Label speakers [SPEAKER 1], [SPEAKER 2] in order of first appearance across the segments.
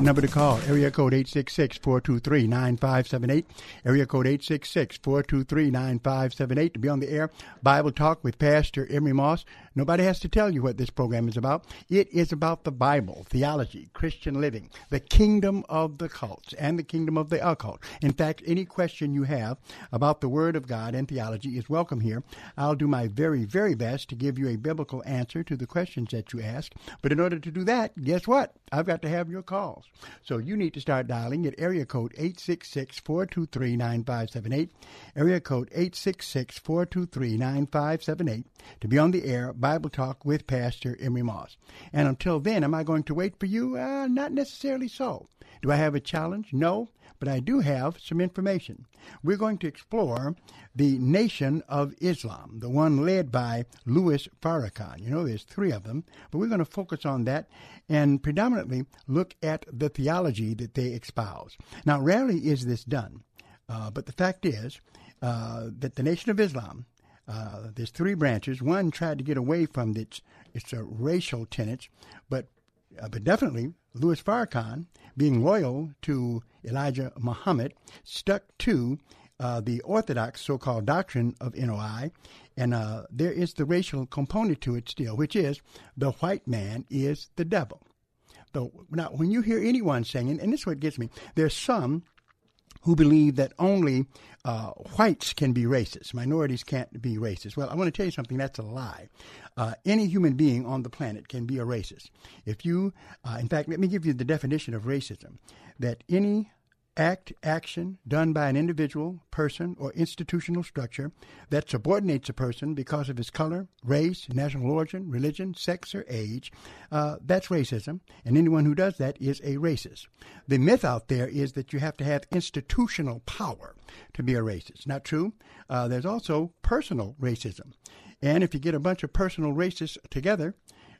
[SPEAKER 1] That number to call, area code 866-423-9578, area code 866-423-9578 to be on the air. Bible Talk with Pastor Emery Moss. Nobody has to tell you what this program is about. It is about the Bible, theology, Christian living, the kingdom of the cults, and the kingdom of the occult. In fact, any question you have about the Word of God and theology is welcome here. I'll do my very, very best to give you a biblical answer to the questions that you ask. But in order to do that, guess what? I've got to have your calls. So you need to start dialing at area code 866-423-9578, area code 866-423-9578 to be on the air Bible Talk with Pastor Emery Moss. And until then, am I going to wait for you? Uh, not necessarily so. Do I have a challenge? No, but I do have some information. We're going to explore the Nation of Islam, the one led by Louis Farrakhan. You know, there's three of them, but we're going to focus on that and predominantly look at the theology that they espouse. Now, rarely is this done, uh, but the fact is uh, that the Nation of Islam uh, there's three branches. One tried to get away from its its racial tenets, but uh, but definitely Louis Farrakhan, being loyal to Elijah Muhammad, stuck to uh, the orthodox so-called doctrine of NOI, and uh, there is the racial component to it still, which is the white man is the devil. So now, when you hear anyone saying, and this is what gets me, there's some who believe that only uh, whites can be racist, minorities can't be racist. Well, I want to tell you something that's a lie. Uh, any human being on the planet can be a racist. If you, uh, in fact, let me give you the definition of racism that any act, action done by an individual, person, or institutional structure that subordinates a person because of his color, race, national origin, religion, sex, or age, uh, that's racism. And anyone who does that is a racist. The myth out there is that you have to have institutional power to be a racist. Not true. Uh, there's also personal racism. And if you get a bunch of personal racists together,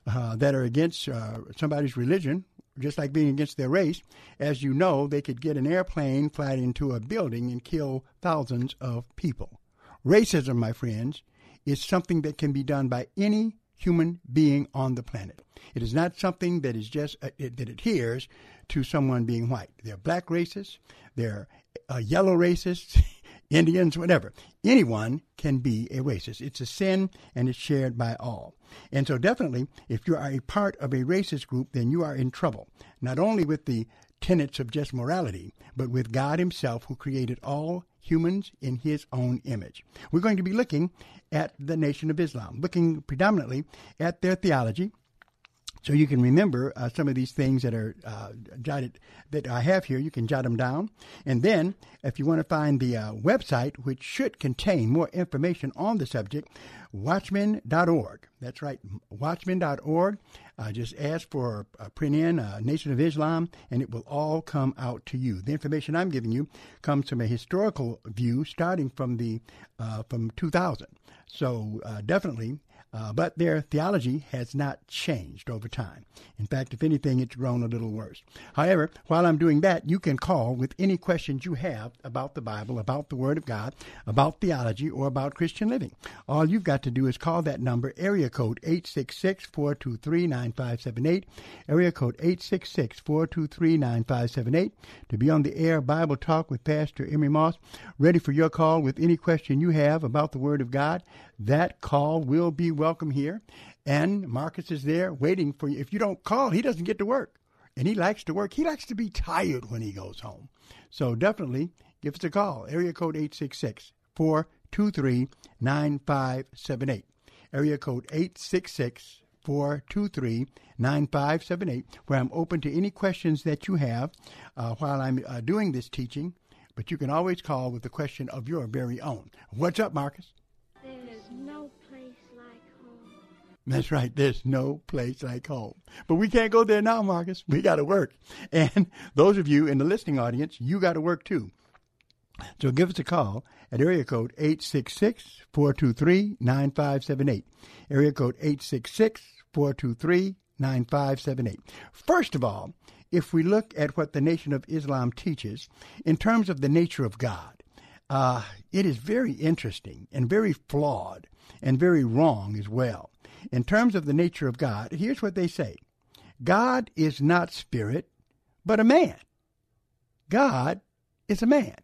[SPEAKER 1] uh, that are against uh, somebody's religion just like being against their race. As you know, they could get an airplane, fly into a building, and kill thousands of people. Racism, my friends, is something that can be done by any human being on the planet. It is not something that is just uh, it, that adheres to someone being white. There are black racists, there are uh, yellow racists, Indians, whatever. Anyone can be a racist. It's a sin and it's shared by all. And so, definitely, if you are a part of a racist group, then you are in trouble, not only with the tenets of just morality, but with God Himself, who created all humans in His own image. We're going to be looking at the Nation of Islam, looking predominantly at their theology, so you can remember uh, some of these things that are uh, jotted that I have here. You can jot them down, and then if you want to find the uh, website, which should contain more information on the subject, Watchman.org. That's right, Watchman.org. Uh, just ask for uh, print in uh, Nation of Islam, and it will all come out to you. The information I'm giving you comes from a historical view, starting from the from 2000. So definitely uh, but their theology has not changed over time. In fact, if anything, it's grown a little worse. However, while I'm doing that, you can call with any questions you have about the Bible, about the Word of God, about theology, or about Christian living. All you've got to do is call that number, area code 866 423 9578, area code 866 423 9578, to be on the air Bible Talk with Pastor Emery Moss, ready for your call with any question you have about the Word of God. That call will be welcome here. And Marcus is there waiting for you. If you don't call, he doesn't get to work. and he likes to work. He likes to be tired when he goes home. So definitely give us a call. Area code 866 423 9578. Area code 866 423 9578, where I'm open to any questions that you have uh, while I'm uh, doing this teaching. But you can always call with a question of your very own. What's up, Marcus?
[SPEAKER 2] No place like home.
[SPEAKER 1] That's right. There's no place like home. But we can't go there now, Marcus. We got to work. And those of you in the listening audience, you got to work too. So give us a call at area code 866 423 9578. Area code 866 423 9578. First of all, if we look at what the Nation of Islam teaches in terms of the nature of God, uh, it is very interesting and very flawed and very wrong as well. In terms of the nature of God, here's what they say God is not spirit, but a man. God is a man.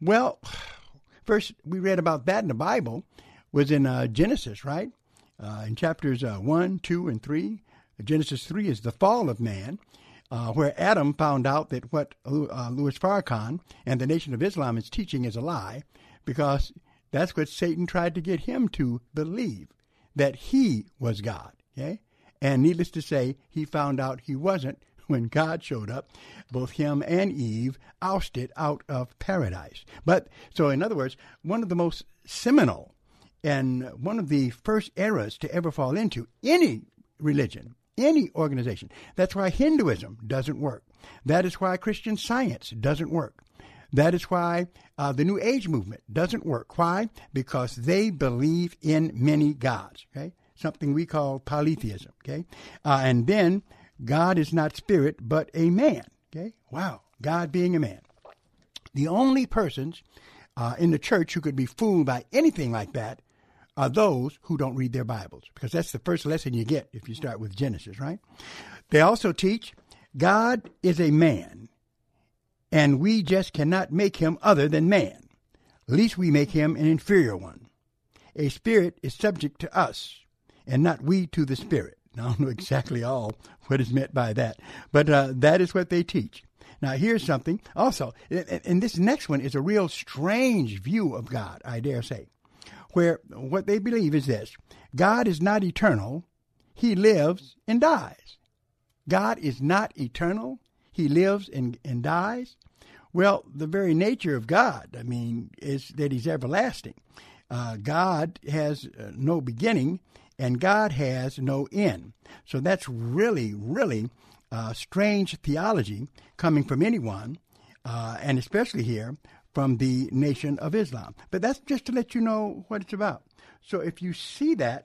[SPEAKER 1] Well, first we read about that in the Bible was in uh, Genesis, right? Uh, in chapters uh, 1, 2, and 3. Genesis 3 is the fall of man, uh, where Adam found out that what uh, Louis Farrakhan and the Nation of Islam is teaching is a lie, because that's what Satan tried to get him to believe, that he was God. Okay? And needless to say, he found out he wasn't when God showed up, both him and Eve ousted out of paradise. But so, in other words, one of the most seminal and one of the first eras to ever fall into any religion, any organization. That's why Hinduism doesn't work. That is why Christian science doesn't work. That is why uh, the New Age movement doesn't work. Why? Because they believe in many gods. Okay, something we call polytheism. Okay, uh, and then God is not spirit, but a man. Okay? Wow. God being a man. The only persons uh, in the church who could be fooled by anything like that are those who don't read their Bibles, because that's the first lesson you get if you start with Genesis, right? They also teach God is a man, and we just cannot make him other than man, least we make him an inferior one. A spirit is subject to us, and not we to the spirit. Now, I don't know exactly all what is meant by that, but uh, that is what they teach. Now, here's something also, and this next one is a real strange view of God, I dare say, where what they believe is this God is not eternal, he lives and dies. God is not eternal, he lives and, and dies. Well, the very nature of God, I mean, is that he's everlasting. Uh, God has uh, no beginning and God has no end. So that's really, really uh, strange theology coming from anyone, uh, and especially here from the Nation of Islam. But that's just to let you know what it's about. So if you see that,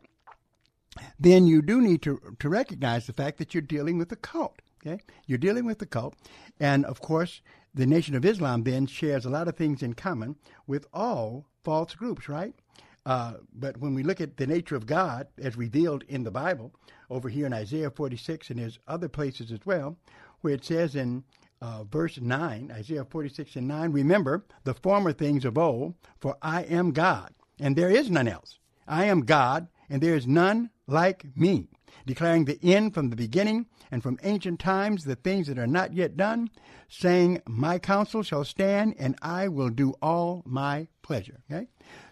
[SPEAKER 1] then you do need to, to recognize the fact that you're dealing with a cult. Okay? You're dealing with a cult. And of course, the Nation of Islam then shares a lot of things in common with all false groups, right? Uh, but when we look at the nature of God as revealed in the Bible, over here in Isaiah 46 and there's other places as well, where it says in uh, verse 9, Isaiah 46 and 9, remember the former things of old, for I am God, and there is none else. I am God, and there is none like me, declaring the end from the beginning, and from ancient times the things that are not yet done, saying, My counsel shall stand, and I will do all my pleasure. Okay?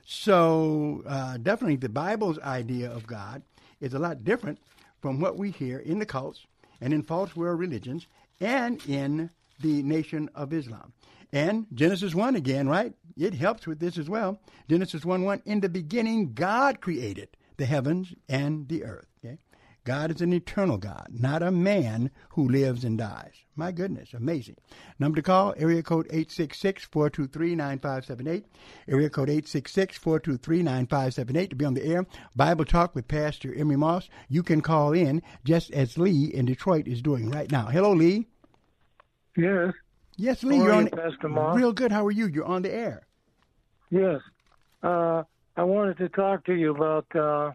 [SPEAKER 1] So, uh, definitely the Bible's idea of God is a lot different from what we hear in the cults and in false world religions and in the Nation of Islam. And Genesis 1 again, right? It helps with this as well. Genesis 1 1, in the beginning, God created the heavens and the earth. Okay? God is an eternal God, not a man who lives and dies. My goodness, amazing. Number to call, area code 866-423-9578. Area code 866-423-9578 to be on the air. Bible Talk with Pastor Emery Moss. You can call in just as Lee in Detroit is doing right now. Hello, Lee.
[SPEAKER 3] Yes.
[SPEAKER 1] Yes, Lee,
[SPEAKER 3] How
[SPEAKER 1] you're on
[SPEAKER 3] you, Pastor Moss?
[SPEAKER 1] Real good. How are you? You're on the air.
[SPEAKER 3] Yes. Uh, I wanted to talk to you about uh,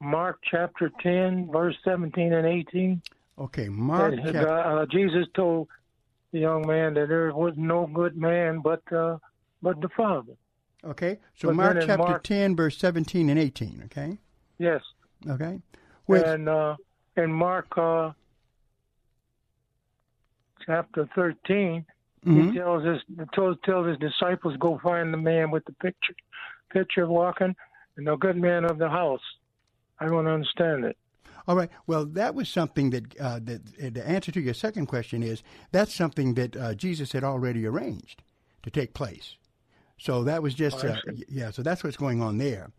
[SPEAKER 3] Mark chapter 10, verse 17 and 18.
[SPEAKER 1] Okay, Mark
[SPEAKER 3] That,
[SPEAKER 1] chapter
[SPEAKER 3] uh, Jesus told the young man that there was no good man but uh, but the Father.
[SPEAKER 1] Okay, so
[SPEAKER 3] But
[SPEAKER 1] Mark chapter
[SPEAKER 3] Mark-
[SPEAKER 1] 10, verse 17 and 18, okay?
[SPEAKER 3] Yes.
[SPEAKER 1] Okay. Which,
[SPEAKER 3] and uh, in Mark uh, chapter 13,
[SPEAKER 1] Mhm.
[SPEAKER 3] he tells us tells, tells his disciples go find the man with the picture picture of walking and the good man of the house. I don't understand it.
[SPEAKER 1] All right. Well, that was something that uh, that uh, the answer to your second question is that's something that uh, Jesus had already arranged to take place. So that was just
[SPEAKER 3] Oh,
[SPEAKER 1] uh, yeah. So that's what's going on there.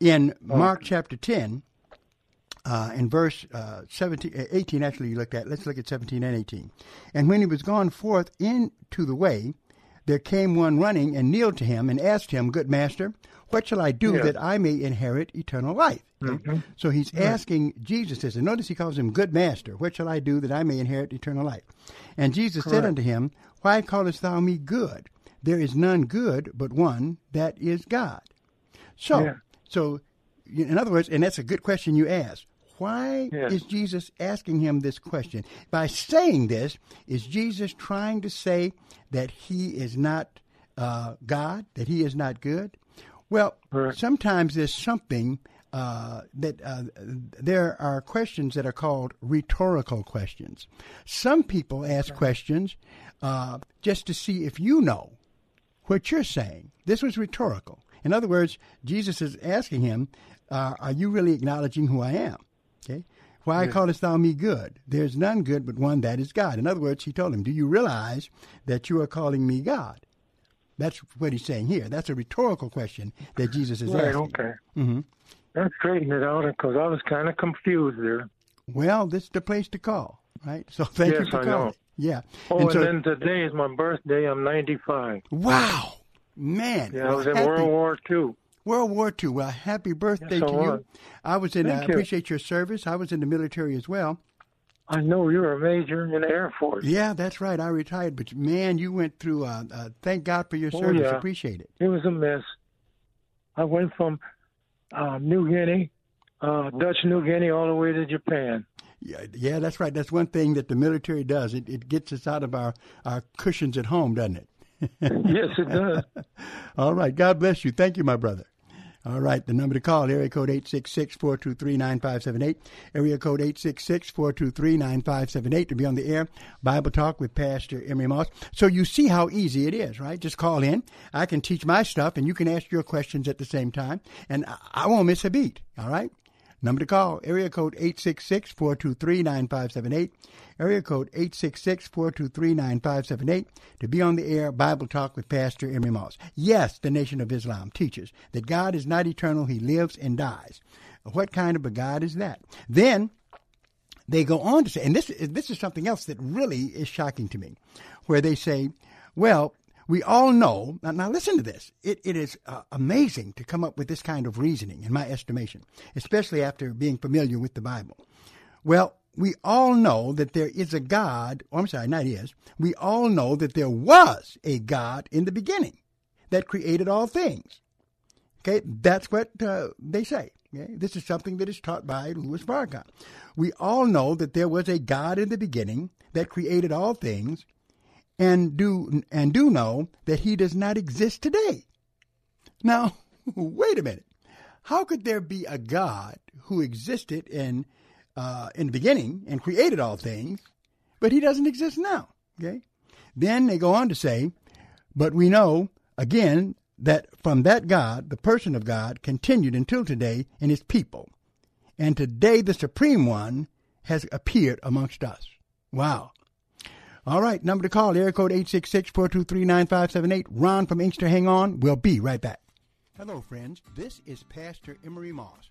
[SPEAKER 1] In Mark chapter ten, uh, in verse uh, 17, uh, 18, actually, you looked at. Let's look at 17 and 18. And when he was gone forth into the way, there came one running and kneeled to him and asked him, Good master, what shall I do
[SPEAKER 3] Yes.
[SPEAKER 1] that I may inherit eternal life? Okay? So he's asking Jesus this. And notice he calls him Good master. What shall I do that I may inherit eternal life? And Jesus said unto him, Why callest thou me good? There is none good but one, that is God. So,
[SPEAKER 3] Yeah.
[SPEAKER 1] so in other words, and that's a good question you asked. Why
[SPEAKER 3] Yes.
[SPEAKER 1] is Jesus asking him this question? By saying this, is Jesus trying to say that he is not uh, God, that he is not good? Well,
[SPEAKER 3] Correct.
[SPEAKER 1] sometimes there's something uh, that uh, there are questions that are called rhetorical questions. Some people ask questions uh, just to see if you know what you're saying. This was rhetorical. In other words, Jesus is asking him, uh, Are you really acknowledging who I am? Okay. Why callest thou me good? There's none good but one that is God. In other words, he told him, Do you realize that you are calling me God? That's what he's saying here. That's a rhetorical question that Jesus is
[SPEAKER 3] Right,
[SPEAKER 1] asking.
[SPEAKER 3] okay.
[SPEAKER 1] hmm
[SPEAKER 3] That straightened it out because I was kind of confused there.
[SPEAKER 1] Well, this is the place to call, right? So thank you
[SPEAKER 3] Yes,
[SPEAKER 1] for
[SPEAKER 3] I
[SPEAKER 1] calling.
[SPEAKER 3] know.
[SPEAKER 1] Yeah.
[SPEAKER 3] Oh,
[SPEAKER 1] And
[SPEAKER 3] and,
[SPEAKER 1] so-
[SPEAKER 3] then today is my birthday. I'm 95.
[SPEAKER 1] wow, man.
[SPEAKER 3] Yeah, I was in World War II.
[SPEAKER 1] World War II. Well, happy birthday
[SPEAKER 3] Yes, I
[SPEAKER 1] to you. I was in. I
[SPEAKER 3] Thank you.
[SPEAKER 1] appreciate your service. I was in the military as well.
[SPEAKER 3] I know you're a major in the Air Force.
[SPEAKER 1] Yeah, that's right. I retired, but man, you went through. Uh, uh, thank God for your
[SPEAKER 3] Oh,
[SPEAKER 1] service.
[SPEAKER 3] yeah.
[SPEAKER 1] Appreciate it.
[SPEAKER 3] It was a mess. I went from uh, New Guinea, uh, Dutch New Guinea, all the way to Japan.
[SPEAKER 1] Yeah, yeah, that's right. That's one thing that the military does. It it gets us out of our our cushions at home, doesn't it?
[SPEAKER 3] yes, it does.
[SPEAKER 1] All right. God bless you. Thank you, my brother. All right. The number to call, area code 866-423-9578. Area code 866-423-9578 to be on the air. Bible Talk with Pastor Emery Moss. So you see how easy it is, right? Just call in. I can teach my stuff and you can ask your questions at the same time. And I- I won't miss a beat. All right. Number to call, area code 866-423-9578. Area code 866-423-9578 to be on the air Bible Talk with Pastor Emery Moss. Yes, the Nation of Islam teaches that God is not eternal, he lives and dies. What kind of a God is that? Then they go on to say, and this this is something else that really is shocking to me, where they say, well, we all know. Now, now listen to this. It, it is uh, amazing to come up with this kind of reasoning, in my estimation, especially after being familiar with the Bible. Well, we all know that there is a God, or I'm sorry, not is. We all know that there was a God in the beginning that created all things. Okay, that's what uh, they say. Okay? This is something that is taught by Louis Farrakhan. We all know that there was a God in the beginning that created all things, and do and do know that He does not exist today. Now, wait a minute. How could there be a God who existed in uh, in the beginning and created all things, but He doesn't exist now? Okay. Then they go on to say, but we know again that from that God, the person of God, continued until today in His people, and today the Supreme One has appeared amongst us. Wow. All right, number to call, area code 866-423-9578. Ron from Inkster, hang on. We'll be right back. Hello, friends. This is Pastor Emery Moss,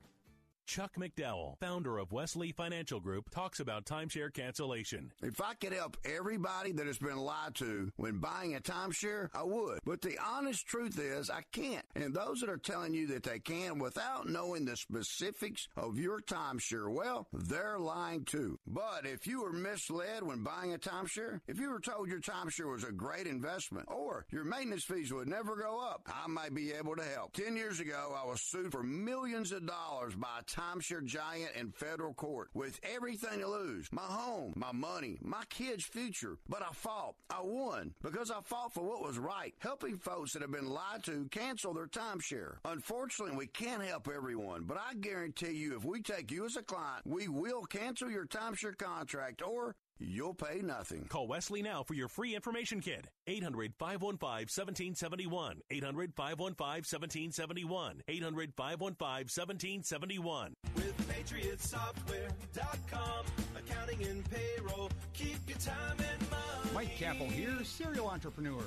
[SPEAKER 4] Chuck McDowell, founder of Wesley Financial Group, talks about timeshare cancellation.
[SPEAKER 5] If I could help everybody that has been lied to when buying a timeshare, I would. But the honest truth is, I can't. And those that are telling you that they can without knowing the specifics of your timeshare, well, they're lying too. But if you were misled when buying a timeshare, if you were told your timeshare was a great investment or your maintenance fees would never go up, I might be able to help. Ten years ago, I was sued for millions of dollars by a giant in federal court with everything to lose my home, my money, my kids' future. But I fought. I won because I fought for what was right, helping folks that have been lied to cancel their timeshare. Unfortunately, we can't help everyone, but I guarantee you if we take you as a client, we will cancel your timeshare contract or You'll pay nothing.
[SPEAKER 4] Call Wesley now for your free information kit. 800 515 1771. 800 515 1771. 800 515 1771.
[SPEAKER 6] With PatriotSoftware.com. Accounting and payroll. Keep your time and money.
[SPEAKER 7] Mike Kappel here, serial entrepreneur.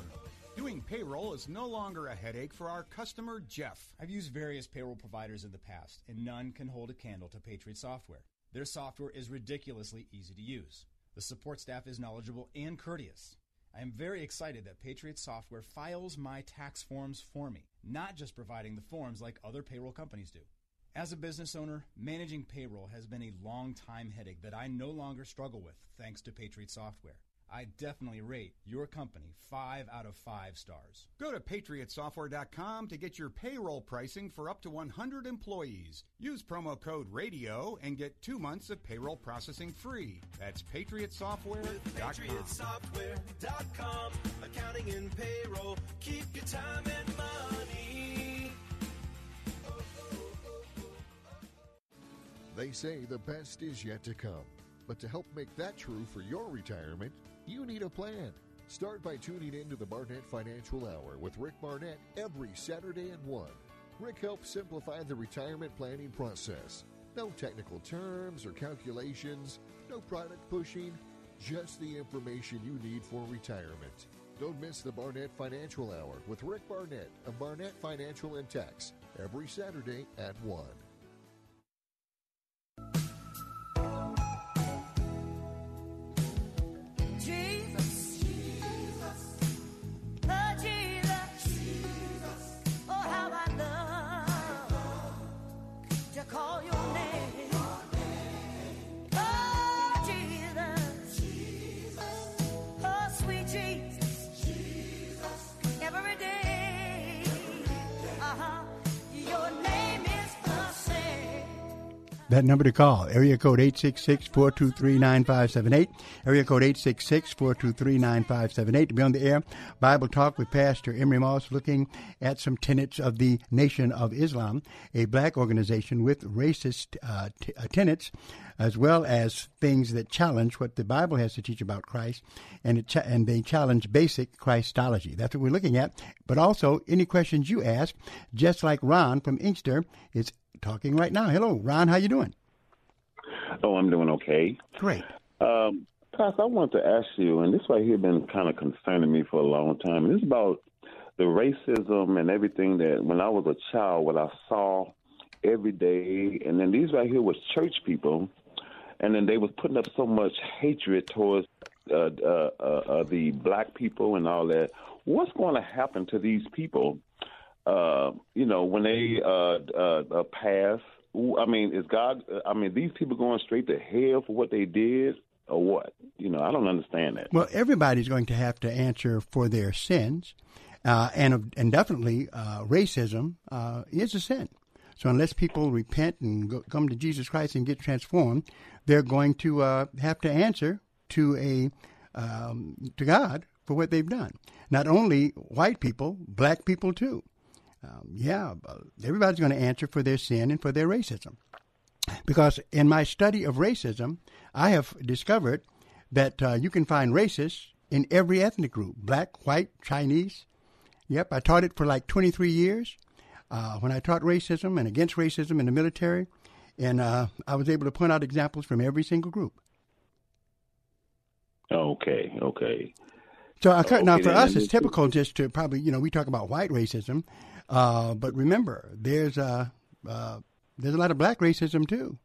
[SPEAKER 7] Doing payroll is no longer a headache for our customer, Jeff.
[SPEAKER 8] I've used various payroll providers in the past, and none can hold a candle to Patriot Software. Their software is ridiculously easy to use. The support staff is knowledgeable and courteous. I am very excited that Patriot Software files my tax forms for me, not just providing the forms like other payroll companies do. As a business owner, managing payroll has been a long time headache that I no longer struggle with thanks to Patriot Software. I definitely rate your company 5 out of 5 stars.
[SPEAKER 7] Go to patriotsoftware.com to get your payroll pricing for up to 100 employees. Use promo code RADIO and get 2 months of payroll processing free. That's patriotsoftware.com.
[SPEAKER 6] PatriotSoftware.com. Accounting and payroll. Keep your time and money.
[SPEAKER 9] They say the best is yet to come. But to help make that true for your retirement, you need a plan. Start by tuning in to the Barnett Financial Hour with Rick Barnett every Saturday at 1. Rick helps simplify the retirement planning process. No technical terms or calculations, no product pushing, just the information you need for retirement. Don't miss the Barnett Financial Hour with Rick Barnett of Barnett Financial and Tax every Saturday at 1.
[SPEAKER 1] That number to call, area code 866-423-9578, area code 866-423-9578 to be on the air. Bible Talk with Pastor Emery Moss looking at some tenets of the Nation of Islam, a black organization with racist uh, t- uh, tenets, as well as things that challenge what the Bible has to teach about Christ, and, and they challenge basic Christology. That's what we're looking at. But also, any questions you ask, just like Ron from Inkster is talking right now. Hello, Ron. How you doing?
[SPEAKER 10] Oh, I'm doing okay.
[SPEAKER 1] Great.
[SPEAKER 10] Um, Pastor, I want to ask you, and this right here been kind of concerning me for a long time. This is about the racism and everything that when I was a child, what I saw every day, and then these right here was church people, and then they was putting up so much hatred towards uh, uh, uh, uh, the black people and all that. What's going to happen to these people? Uh, you know, when they uh, uh, uh, pass. I mean, is God? I mean, these people going straight to hell for what they did, or what? You know, I don't understand that.
[SPEAKER 1] Well, everybody's going to have to answer for their sins, uh, and and definitely uh, racism is a sin. So unless people repent and go, come to Jesus Christ and get transformed, they're going to have to answer to a um, to God for what they've done. Not only white people, black people too. Um, yeah, everybody's going to answer for their sin and for their racism. Because in my study of racism, I have discovered that uh, you can find racists in every ethnic group black, white, Chinese. Yep, I taught it for like 23 years uh, when I taught racism and against racism in the military. And uh, I was able to point out examples from every single group.
[SPEAKER 10] Okay, okay.
[SPEAKER 1] So uh, now for us, it's typical just to probably, you know, we talk about white racism, uh, but remember, there's uh, uh, there's a lot of black racism too.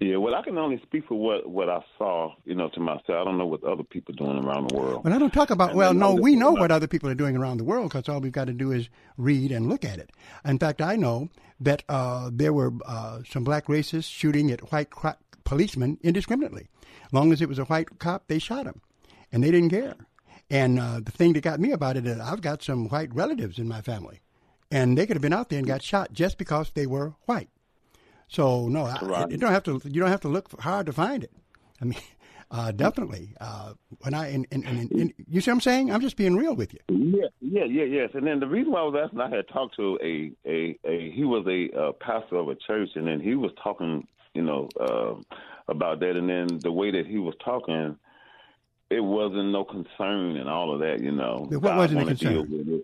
[SPEAKER 10] Yeah, well, I can only speak for what what I saw, you know, to myself. I don't know what other people are doing around the world.
[SPEAKER 1] But I don't talk about.
[SPEAKER 10] And
[SPEAKER 1] Well, no, we know what other people are doing around the world because all we've got to do is read and look at it. In fact, I know that uh, there were uh, some black racists shooting at white cro- policemen indiscriminately. Long as it was a white cop, they shot him, and they didn't care. And uh, the thing that got me about it is I've got some white relatives in my family, and they could have been out there and got shot just because they were white. So no, I, you don't have to. You don't have to look hard to find it. I mean, uh, definitely. Uh, when I and, and, and, and you see what I'm saying? I'm just being real with you.
[SPEAKER 10] Yeah, yeah, yeah, yes. And then the reason why I was asking, I had talked to a a, a he was a uh, pastor of a church, and then he was talking, you know, uh, about that. And then the way that he was talking, it wasn't no concern and all of that, you know.
[SPEAKER 1] What
[SPEAKER 10] God
[SPEAKER 1] wasn't a concern?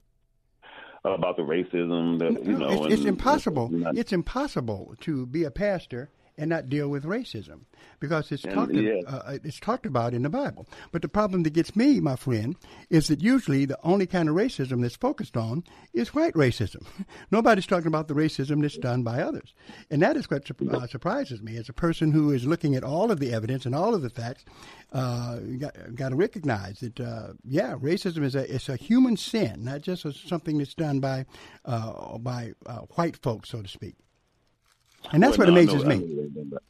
[SPEAKER 10] About the racism, that you know,
[SPEAKER 1] it's, it's
[SPEAKER 10] and-
[SPEAKER 1] impossible. It's impossible to be a pastor and not deal with racism because it's
[SPEAKER 10] And,
[SPEAKER 1] talked
[SPEAKER 10] yeah.
[SPEAKER 1] uh, it's talked about in the Bible. But the problem that gets me, my friend, is that usually the only kind of racism that's focused on is white racism. Nobody's talking about the racism that's done by others, and that is what uh, surprises me as a person who is looking at all of the evidence and all of the facts. Uh, got, got to recognize that, uh, yeah, racism is a it's a human sin, not just a, something that's done by uh, by uh, white folks, so to speak. And that's
[SPEAKER 10] Well,
[SPEAKER 1] what
[SPEAKER 10] no,
[SPEAKER 1] amazes
[SPEAKER 10] know-
[SPEAKER 1] me.
[SPEAKER 10] know that, but-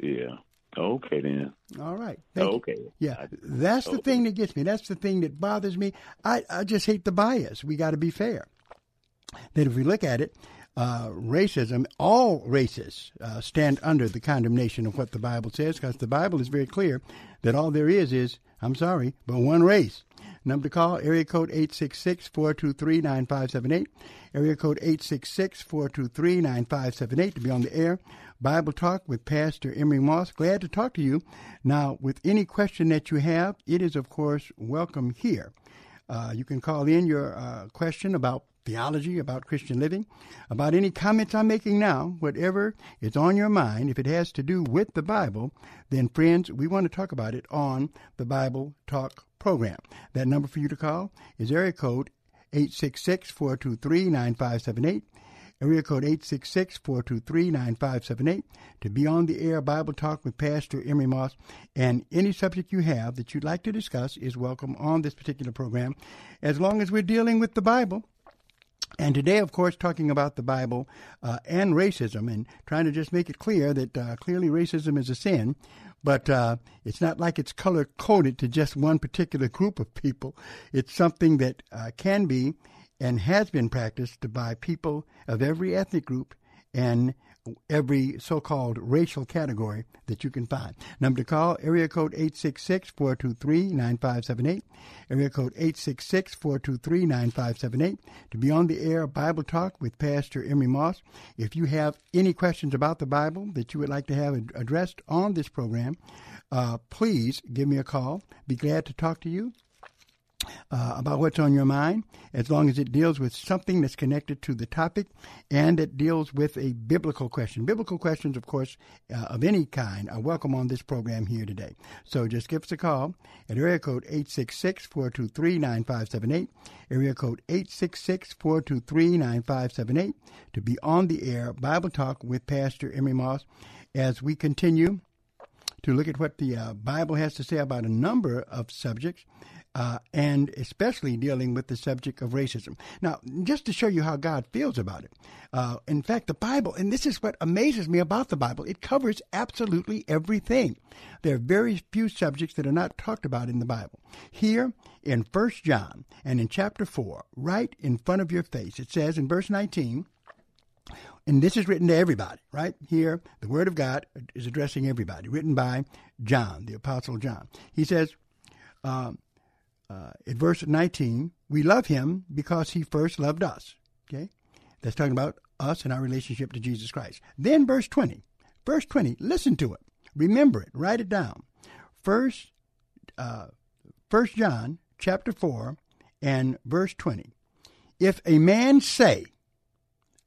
[SPEAKER 10] Yeah. Okay then.
[SPEAKER 1] All right. Thank you.
[SPEAKER 10] okay.
[SPEAKER 1] Yeah, that's the thing that gets me. That's the thing that bothers me. I, I just hate the bias. We got to be fair. That if we look at it, uh, racism, all races uh, stand under the condemnation of what the Bible says, because the Bible is very clear that all there is is, I'm sorry, but one race. Number to call, area code 866-423-9578. Area code 866-423-9578 to be on the air. Bible Talk with Pastor Emery Moss. Glad to talk to you. Now, with any question that you have, it is, of course, welcome here. Uh, you can call in your uh, question about theology, about Christian living, about any comments I'm making now, whatever is on your mind, if it has to do with the Bible, then friends, we want to talk about it on the Bible Talk program. That number for you to call is area code 866 423 9578. Area code 866-423-9578 to be on the air Bible Talk with Pastor Emery Moss. And any subject you have that you'd like to discuss is welcome on this particular program, as long as we're dealing with the Bible. And today, of course, talking about the Bible uh, and racism and trying to just make it clear that uh, clearly racism is a sin, but uh, it's not like it's color coded to just one particular group of people. It's something that uh, can be and has been practiced by people of every ethnic group and every so-called racial category that you can find. Number to call, area code 866-423-9578. Area code 866-423-9578 to be on the air Bible Talk with Pastor Emery Moss. If you have any questions about the Bible that you would like to have addressed on this program, uh, please give me a call. Be glad to talk to you uh, about what's on your mind, as long as it deals with something that's connected to the topic and it deals with a biblical question. Biblical questions, of course, uh, of any kind, are welcome on this program here today. So just give us a call at area code 866 423 9578, area code 866 423 9578 to be on the air Bible Talk with Pastor Emery Moss as we continue to look at what the uh, Bible has to say about a number of subjects, uh, and especially dealing with the subject of racism. Now, just to show you how God feels about it, uh, in fact, the Bible, and this is what amazes me about the Bible, it covers absolutely everything. There are very few subjects that are not talked about in the Bible. Here in First John and in chapter 4, right in front of your face, it says in verse 19, and this is written to everybody, right? Here, the Word of God is addressing everybody, written by John, the Apostle John. He says, um, uh, in verse 19, we love him because he first loved us. Okay? That's talking about us and our relationship to Jesus Christ. Then verse 20. Verse 20, listen to it. Remember it. Write it down. First, uh, First John chapter 4 and verse 20. If a man say,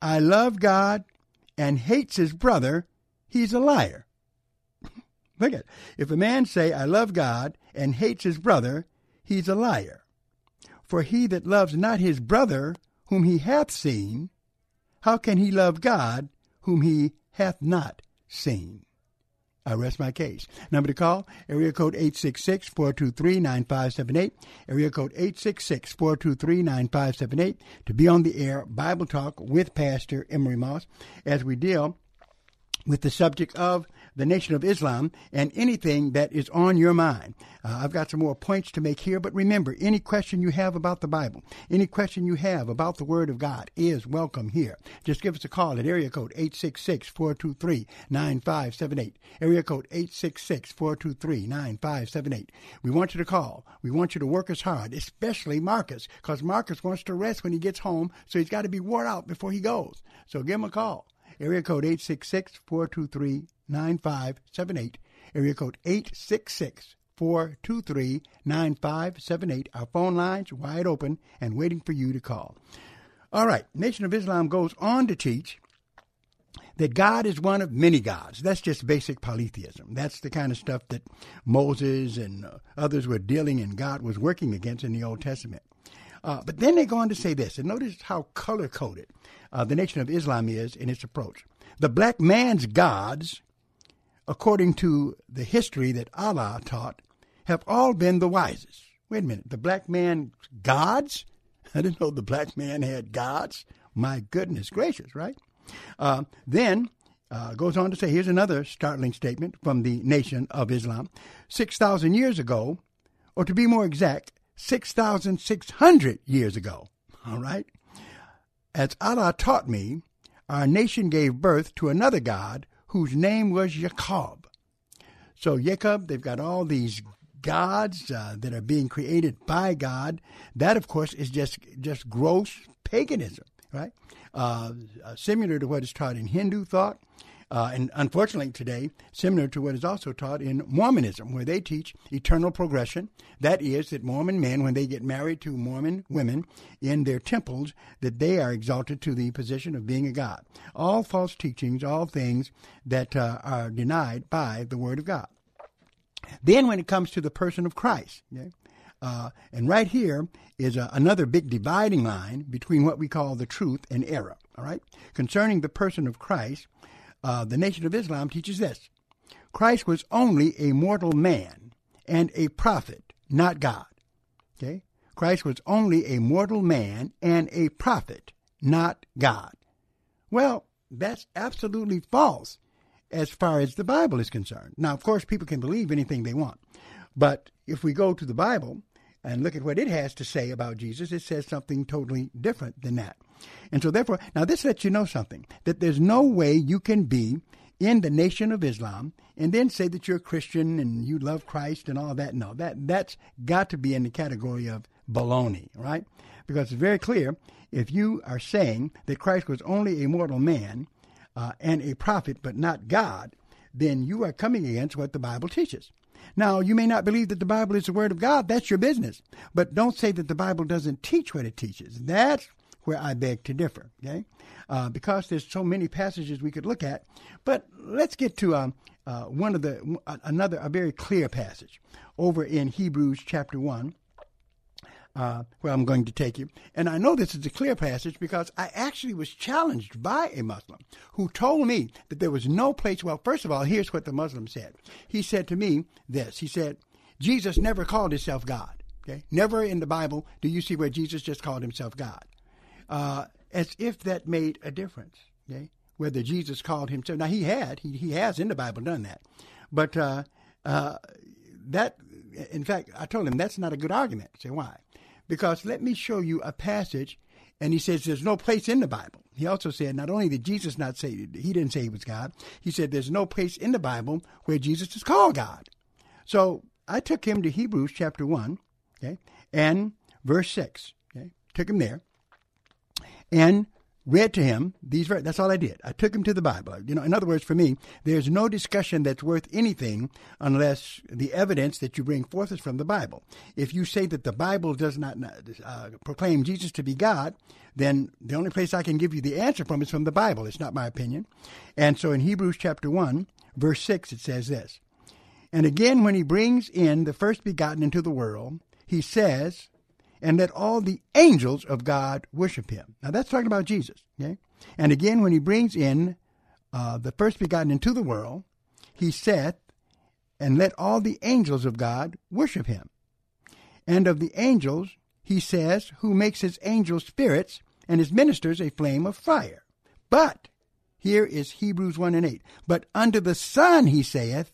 [SPEAKER 1] I love God and hates his brother, he's a liar. Look at it. If a man say, I love God and hates his brother, he's a liar. For he that loves not his brother whom he hath seen, how can he love God whom he hath not seen. I rest my case. Number to call, area code 866-423-9578, area code 866-423-9578 to be on the air Bible Talk with Pastor Emery Moss as we deal with the subject of the Nation of Islam and anything that is on your mind. Uh, I've got some more points to make here, but remember, any question you have about the Bible, any question you have about the Word of God is welcome here. Just give us a call at area code 866-423-9578. Area code 866-423-9578. We want you to call. We want you to work us hard, especially Marcus, because Marcus wants to rest when he gets home, so he's got to be worn out before he goes. So give him a call. Area code 866-423-9578. Area code 866-423-9578. Our phone lines wide open and waiting for you to call. All right, Nation of Islam goes on to teach that God is one of many gods. That's just basic polytheism. That's the kind of stuff that Moses and uh, others were dealing and God was working against in the Old Testament. Uh, but then they go on to say this, and notice how color coded uh, the Nation of Islam is in its approach. The black man's gods, according to the history that Allah taught, have all been the wisest. Wait a minute, the black man gods? I didn't know the black man had gods. My goodness gracious, right? Uh, then uh, goes on to say here's another startling statement from the Nation of Islam. 6,000 years ago, or to be more exact, 6,600 years ago. All right? As Allah taught me, our nation gave birth to another God whose name was Jacob. So, Jacob, they've got all these gods uh, that are being created by God. That, of course, is just, just gross paganism, right? Uh, uh, similar to what is taught in Hindu thought. Uh, and unfortunately today, similar to what is also taught in Mormonism, where they teach eternal progression. That is, that Mormon men, when they get married to Mormon women in their temples, that they are exalted to the position of being a god. All false teachings, all things that uh, are denied by the Word of God. Then, when it comes to the person of Christ, uh, and right here is uh, another big dividing line between what we call the truth and error. All right, concerning the person of Christ, uh, the Nation of Islam teaches this Christ was only a mortal man and a prophet, not God. Okay? Christ was only a mortal man and a prophet, not God. Well, that's absolutely false as far as the Bible is concerned. Now, of course, people can believe anything they want. But if we go to the Bible and look at what it has to say about Jesus, it says something totally different than that. And so, therefore, now this lets you know something that there's no way you can be in the nation of Islam and then say that you're a Christian and you love Christ and all that. No, that that's got to be in the category of baloney, right? Because it's very clear if you are saying that Christ was only a mortal man uh, and a prophet, but not God, then you are coming against what the Bible teaches. Now, you may not believe that the Bible is the Word of God. That's your business. But don't say that the Bible doesn't teach what it teaches. That's where I beg to differ. Okay, uh, because there's so many passages we could look at. But let's get to um, uh, one of the another a very clear passage over in Hebrews chapter one. Uh, where I'm going to take you. And I know this is a clear passage because I actually was challenged by a Muslim who told me that there was no place. Well, first of all, here's what the Muslim said. He said to me this He said, Jesus never called himself God. Okay? Never in the Bible do you see where Jesus just called himself God uh, as if that made a difference. Okay, whether Jesus called himself now he had he he has in the Bible done that, but uh, uh, that in fact I told him that's not a good argument. Say why? Because let me show you a passage, and he says there's no place in the Bible. He also said not only did Jesus not say he didn't say he was God, he said there's no place in the Bible where Jesus is called God. So I took him to Hebrews chapter one, okay, and verse six. Okay, took him there and read to him these verses. That's all I did. I took him to the Bible. You know, in other words, for me, there's no discussion that's worth anything unless the evidence that you bring forth is from the Bible. If you say that the Bible does not uh, proclaim Jesus to be God, then the only place I can give you the answer from is from the Bible. It's not my opinion. And so in Hebrews chapter 1, verse 6, it says this. And again, when he brings in the first begotten into the world, he says, and let all the angels of God worship him. Now that's talking about Jesus. Okay? And again, when he brings in uh, the first begotten into the world, he saith, and let all the angels of God worship him. And of the angels, he says, who makes his angels spirits and his ministers a flame of fire. But, here is Hebrews 1 and 8. But unto the Son, he saith,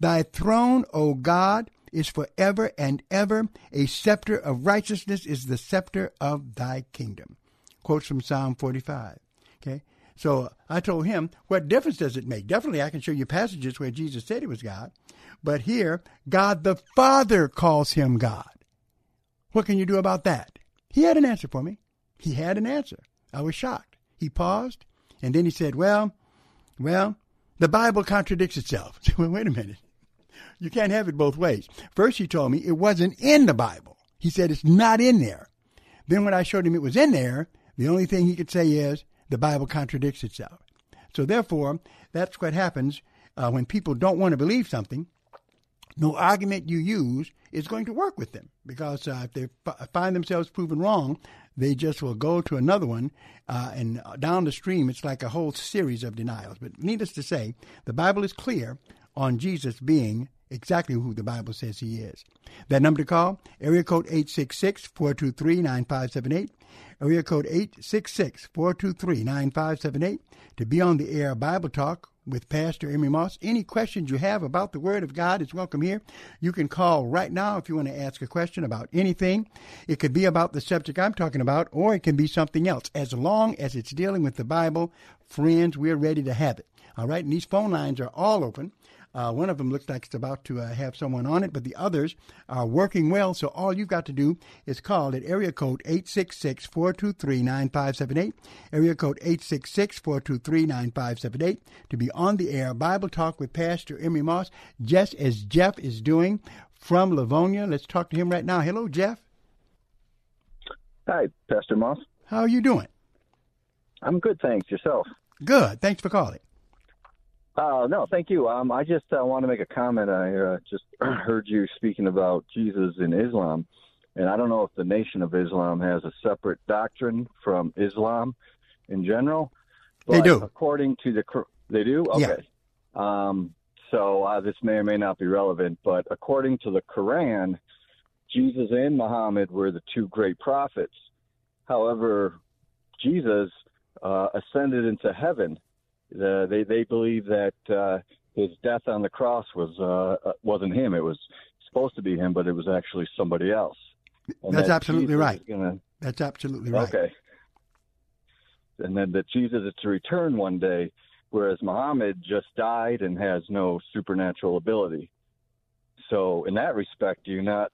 [SPEAKER 1] Thy throne, O God, is forever and ever. A scepter of righteousness is the scepter of thy kingdom. Quotes from Psalm 45. Okay? So I told him, what difference does it make? Definitely, I can show you passages where Jesus said he was God. But here, God the Father calls him God. What can you do about that? He had an answer for me. He had an answer. I was shocked. He paused, and then he said, Well, well, the Bible contradicts itself. wait a minute. You can't have it both ways. First, he told me it wasn't in the Bible. He said it's not in there. Then, when I showed him it was in there, the only thing he could say is the Bible contradicts itself. So, therefore, that's what happens uh, when people don't want to believe something. No argument you use is going to work with them because uh, if they f- find themselves proven wrong, they just will go to another one, uh, and down the stream, it's like a whole series of denials. But needless to say, the Bible is clear on Jesus being exactly who the Bible says he is. That number to call, area code 866-423-9578, area code 866-423-9578, to be on the air Bible Talk with Pastor Emery Moss. Any questions you have about the Word of God is welcome here. You can call right now if you want to ask a question about anything. It could be about the subject I'm talking about, or it can be something else. As long as it's dealing with the Bible, friends, we're ready to have it. All right, and these phone lines are all open. Uh, one of them looks like it's about to uh, have someone on it, but the others are working well. So all you've got to do is call at area code 866 423 9578, area code 866 423 9578 to be on the air Bible Talk with Pastor Emery Moss, just as Jeff is doing from Livonia. Let's talk to him right now. Hello, Jeff.
[SPEAKER 11] Hi, Pastor Moss.
[SPEAKER 1] How are you doing?
[SPEAKER 11] I'm good, thanks. Yourself?
[SPEAKER 1] Good. Thanks for calling.
[SPEAKER 11] Uh, no, thank you. Um, I just uh, want to make a comment. I uh, just heard you speaking about Jesus in Islam, and I don't know if the Nation of Islam has a separate doctrine from Islam in general.
[SPEAKER 1] They do.
[SPEAKER 11] According to the, they do.
[SPEAKER 1] Yeah.
[SPEAKER 11] Okay. Um, so uh, this may or may not be relevant, but according to the Quran, Jesus and Muhammad were the two great prophets. However, Jesus uh, ascended into heaven the, they they believe that uh, his death on the cross was uh, uh, wasn't him. It was supposed to be him, but it was actually somebody else. And
[SPEAKER 1] That's
[SPEAKER 11] that
[SPEAKER 1] absolutely
[SPEAKER 11] Jesus
[SPEAKER 1] right.
[SPEAKER 11] Gonna,
[SPEAKER 1] That's absolutely right.
[SPEAKER 11] Okay. And then that Jesus is to return one day, whereas Muhammad just died and has no supernatural ability. So, in that respect, do you not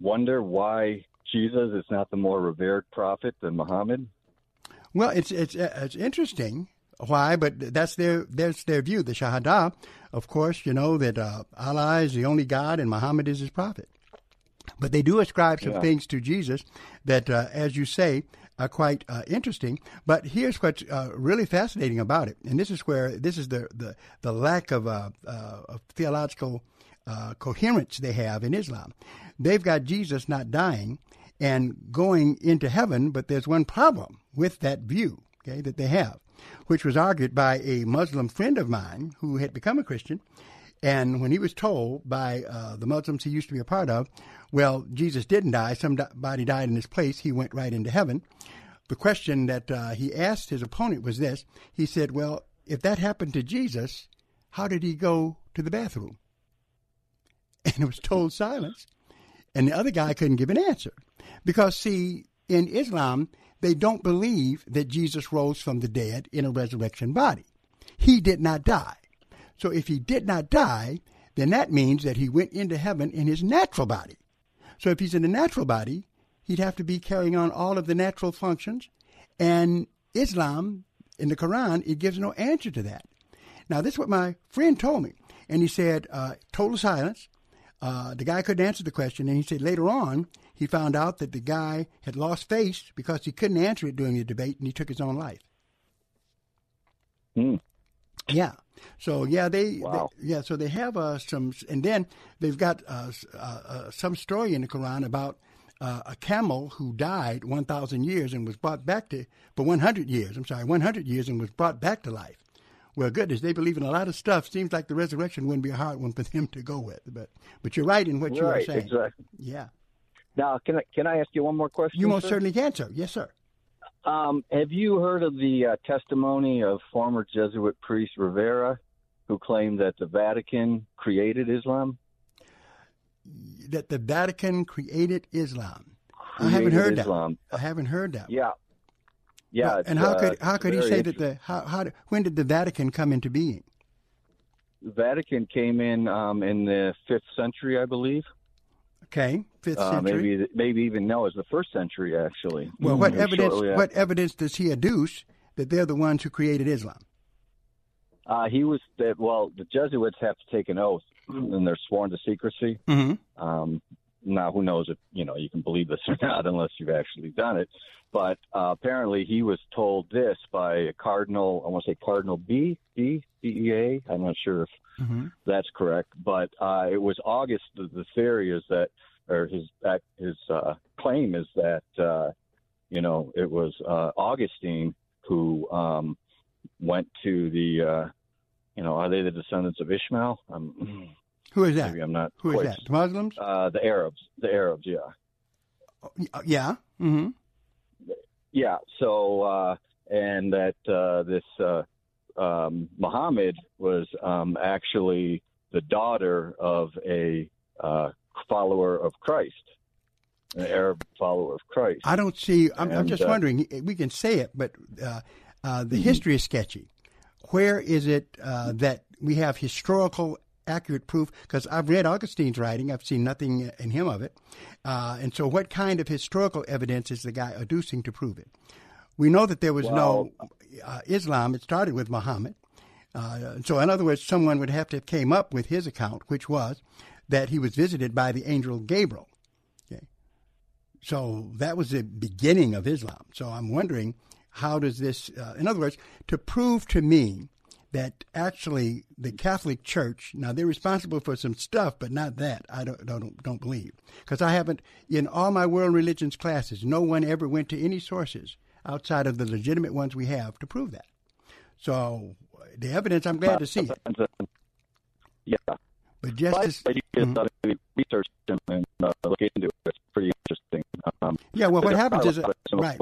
[SPEAKER 11] wonder why Jesus is not the more revered prophet than Muhammad?
[SPEAKER 1] Well, it's it's it's interesting why, but that's their that's their view. The Shahada, of course, you know that uh, Allah is the only God and Muhammad is his prophet. But they do ascribe some
[SPEAKER 12] Yeah.
[SPEAKER 1] things to Jesus that, uh, as you say, are quite uh, interesting. But here's what's uh, really fascinating about it, and this is where this is the the, the lack of, uh, uh, of theological uh, coherence they have in Islam. They've got Jesus not dying and going into heaven, but there's one problem with that view, okay, that they have, which was argued by a Muslim friend of mine who had become a Christian. And when he was told by uh, the Muslims he used to be a part of, well, Jesus didn't die, somebody died in his place, he went right into heaven. The question that uh, he asked his opponent was this He said, Well, if that happened to Jesus, how did he go to the bathroom? And it was told silence. And the other guy couldn't give an answer. Because, see, in Islam, they don't believe that Jesus rose from the dead in a resurrection body. He did not die. So if he did not die, then that means that he went into heaven in his natural body. So if he's in a natural body, he'd have to be carrying on all of the natural functions. And Islam, in the Quran, it gives no answer to that. Now, this is what my friend told me. And he said, uh, total silence. Uh, the guy couldn't answer the question. And he said later on, he found out that the guy had lost face because he couldn't answer it during the debate and he took his own life.
[SPEAKER 11] Hmm.
[SPEAKER 1] Yeah. So yeah, they,
[SPEAKER 11] Wow.
[SPEAKER 1] they- yeah. So they have uh, some, and then they've got uh, uh, uh, some story in the Quran about uh, a camel who died 1,000 years and was brought back to for 100 years. I'm sorry, 100 years and was brought back to life. Well, goodness, they believe in a lot of stuff. Seems like the resurrection wouldn't be a hard one for them to go with. But but you're right in what you are saying.
[SPEAKER 11] exactly.
[SPEAKER 1] Yeah.
[SPEAKER 11] Now, can I can I ask you one more question?
[SPEAKER 1] You most
[SPEAKER 11] sir?
[SPEAKER 1] certainly can, sir. Yes, sir.
[SPEAKER 11] Um, have you heard of the uh, testimony of former Jesuit priest Rivera, who claimed that the Vatican created Islam?
[SPEAKER 1] That the Vatican created Islam. I haven't heard
[SPEAKER 11] Islam.
[SPEAKER 1] that. I haven't heard that.
[SPEAKER 11] Yeah, yeah.
[SPEAKER 1] Well, and how
[SPEAKER 11] uh,
[SPEAKER 1] could how could he say that the how how when did the Vatican come into being?
[SPEAKER 11] The Vatican came in um, in the fifth century, I believe.
[SPEAKER 1] Okay, fifth
[SPEAKER 11] Uh,
[SPEAKER 1] century.
[SPEAKER 11] maybe maybe even no, it's the first century actually.
[SPEAKER 1] well, what
[SPEAKER 11] It was
[SPEAKER 1] evidence what evidence does he adduce that they're the ones who created Islam?
[SPEAKER 11] Uh, he was that. Well, the Jesuits have to take an oath, and they're sworn to secrecy.
[SPEAKER 1] Mm-hmm.
[SPEAKER 11] Um, now, who knows if you know you can believe this or not, unless you've actually done it. But uh, apparently, he was told this by a cardinal. I want to say Cardinal B B B E A. I'm not sure if
[SPEAKER 1] Mm-hmm.
[SPEAKER 11] that's correct, but uh, it was August. The, the theory is that, or his his uh, claim is that uh, you know it was uh, Augustine who um, went to the. Uh, you know, are they the descendants of Ishmael? Um,
[SPEAKER 1] Who is that?
[SPEAKER 11] Maybe I'm not.
[SPEAKER 1] Who is that? The Muslims?
[SPEAKER 11] Uh, the Arabs. The Arabs. Yeah.
[SPEAKER 1] Uh, yeah. Mm-hmm.
[SPEAKER 11] Yeah. So, uh, and that uh, this uh, um, Muhammad was um, actually the daughter of a uh, follower of Christ, an Arab follower of Christ.
[SPEAKER 1] I don't see. I'm, I'm just
[SPEAKER 11] uh,
[SPEAKER 1] wondering. We can say it, but uh, uh, the
[SPEAKER 11] Mm-hmm.
[SPEAKER 1] history is sketchy. Where is it uh, that we have historical accurate proof? Because I've read Augustine's writing. I've seen nothing in him of it. Uh, and so, what kind of historical evidence is the guy adducing to prove it? We know that there was no uh, Islam. It started with Muhammad. Uh, so, in other words, someone would have to have came up with his account, which was that he was visited by the angel Gabriel. Okay. So that was the beginning of Islam. So I'm wondering, how does this, uh, in other words, to prove to me that actually the Catholic Church, now they're responsible for some stuff, but not that. I don't don't don't believe because I haven't in all my world religions classes, no one ever went to any sources outside of the legitimate ones we have to prove that. So the evidence, I'm glad to see it.
[SPEAKER 11] Yeah.
[SPEAKER 1] But just
[SPEAKER 11] But
[SPEAKER 1] as,
[SPEAKER 11] you just ought to research and, uh, look into it. It's pretty interesting. Um,
[SPEAKER 1] Yeah, well, what happens is, right.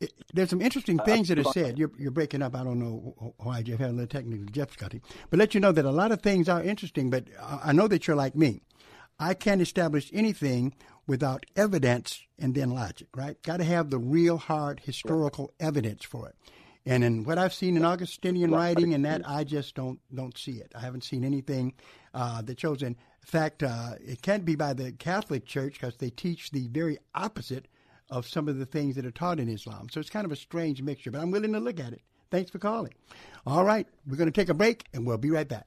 [SPEAKER 1] it- there's some interesting
[SPEAKER 11] Uh,
[SPEAKER 1] things that are said. You're, you're breaking up. I don't know wh- why Jeff had a little technical difficulty, but let you know that a lot of things are interesting. But I I know that you're like me. I can't establish anything without evidence and then logic. Right? Got to have the real hard historical evidence for it. And in what I've seen in Augustinian writing and that, I just don't don't see it. I haven't seen anything uh, that shows. In fact, uh, it can't be by the Catholic Church because they teach the very opposite of some of the things that are taught in Islam. So it's kind of a strange mixture, but I'm willing to look at it. Thanks for calling. All right, we're going to take a break and we'll be right back.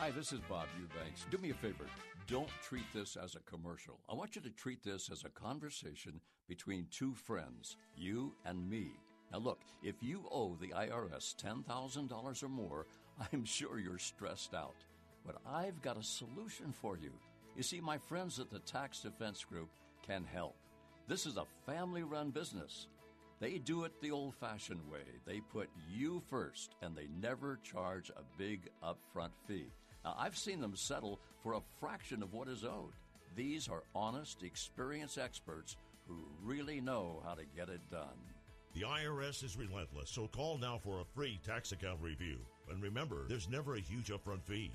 [SPEAKER 12] Hi, this is Bob Eubanks. Do me a favor. Don't treat this as a commercial. I want you to treat this as a conversation between two friends, you and me. Now, look, if you owe the IRS $10,000 or more, I'm sure you're stressed out. But I've got a solution for you. You see, my friends at the Tax Defense Group can help. This is a family run business. They do it the old fashioned way. They put you first and they never charge a big upfront fee. Now, I've seen them settle for a fraction of what is owed. These are honest, experienced experts who really know how to get it done.
[SPEAKER 13] The IRS is relentless, so call now for a free tax account review. And remember, there's never a huge upfront fee.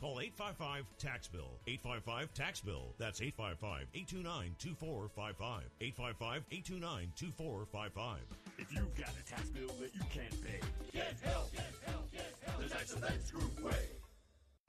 [SPEAKER 13] Call 855 Tax Bill. 855 Tax Bill. That's 855 829 2455. 855 829 2455.
[SPEAKER 14] If you've got a tax bill that you can't pay, get help. Get help. Get help. The Tax Defense Group way.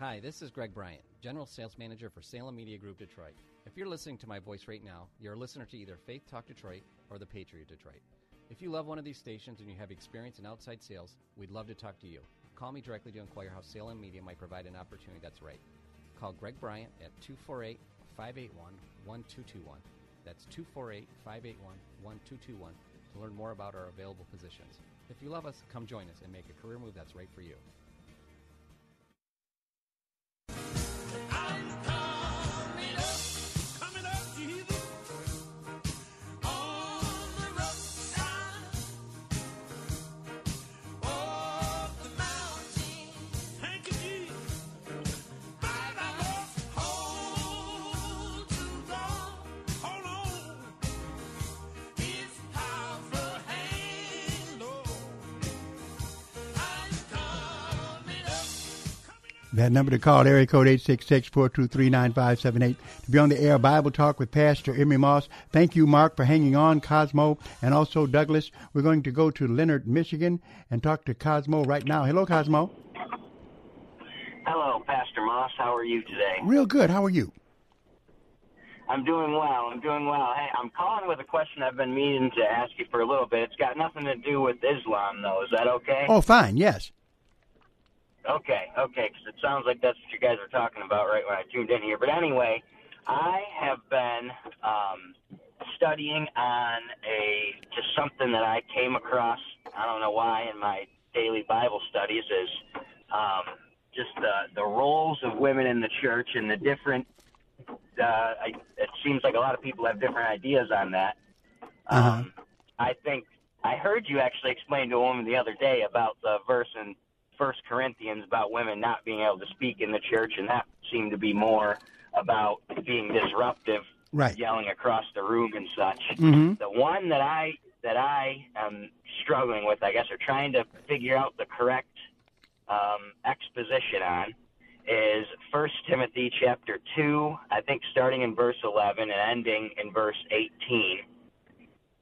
[SPEAKER 15] Hi, this is Greg Bryant, General Sales Manager for Salem Media Group Detroit. If you're listening to my voice right now, you're a listener to either Faith Talk Detroit or The Patriot Detroit. If you love one of these stations and you have experience in outside sales, we'd love to talk to you. Call me directly to inquire how Salem Media might provide an opportunity that's right. Call Greg Bryant at 248 581 1221. That's 248 581 1221 to learn more about our available positions. If you love us, come join us and make a career move that's right for you.
[SPEAKER 1] That number to call, area code 866-423-9578 to be on the air Bible Talk with Pastor Emery Moss. Thank you, Mark, for hanging on, Cosmo, and also Douglas. We're going to go to Leonard, Michigan, and talk to Cosmo right now. Hello, Cosmo.
[SPEAKER 16] Hello, Pastor Moss. How are you today?
[SPEAKER 1] Real good. How are you?
[SPEAKER 16] I'm doing well. I'm doing well. Hey, I'm calling with a question I've been meaning to ask you for a little bit. It's got nothing to do with Islam, though. Is that okay?
[SPEAKER 1] Oh, fine. Yes.
[SPEAKER 16] Okay, okay, because it sounds like that's what you guys were talking about right when I tuned in here. But anyway, I have been um, studying on a just something that I came across. I don't know why in my daily Bible studies is um, just the the roles of women in the church and the different. Uh, I, it seems like a lot of people have different ideas on that. Um, I think I heard you actually explain to a woman the other day about the verse in First Corinthians about women not being able to speak in the church, and that seemed to be more about being disruptive,
[SPEAKER 1] Right.
[SPEAKER 16] yelling across the room and such.
[SPEAKER 1] Mhm.
[SPEAKER 16] The one that I that I am struggling with, I guess, or trying to figure out the correct um, exposition on, is First Timothy chapter two. I think starting in verse eleven and ending in verse eighteen.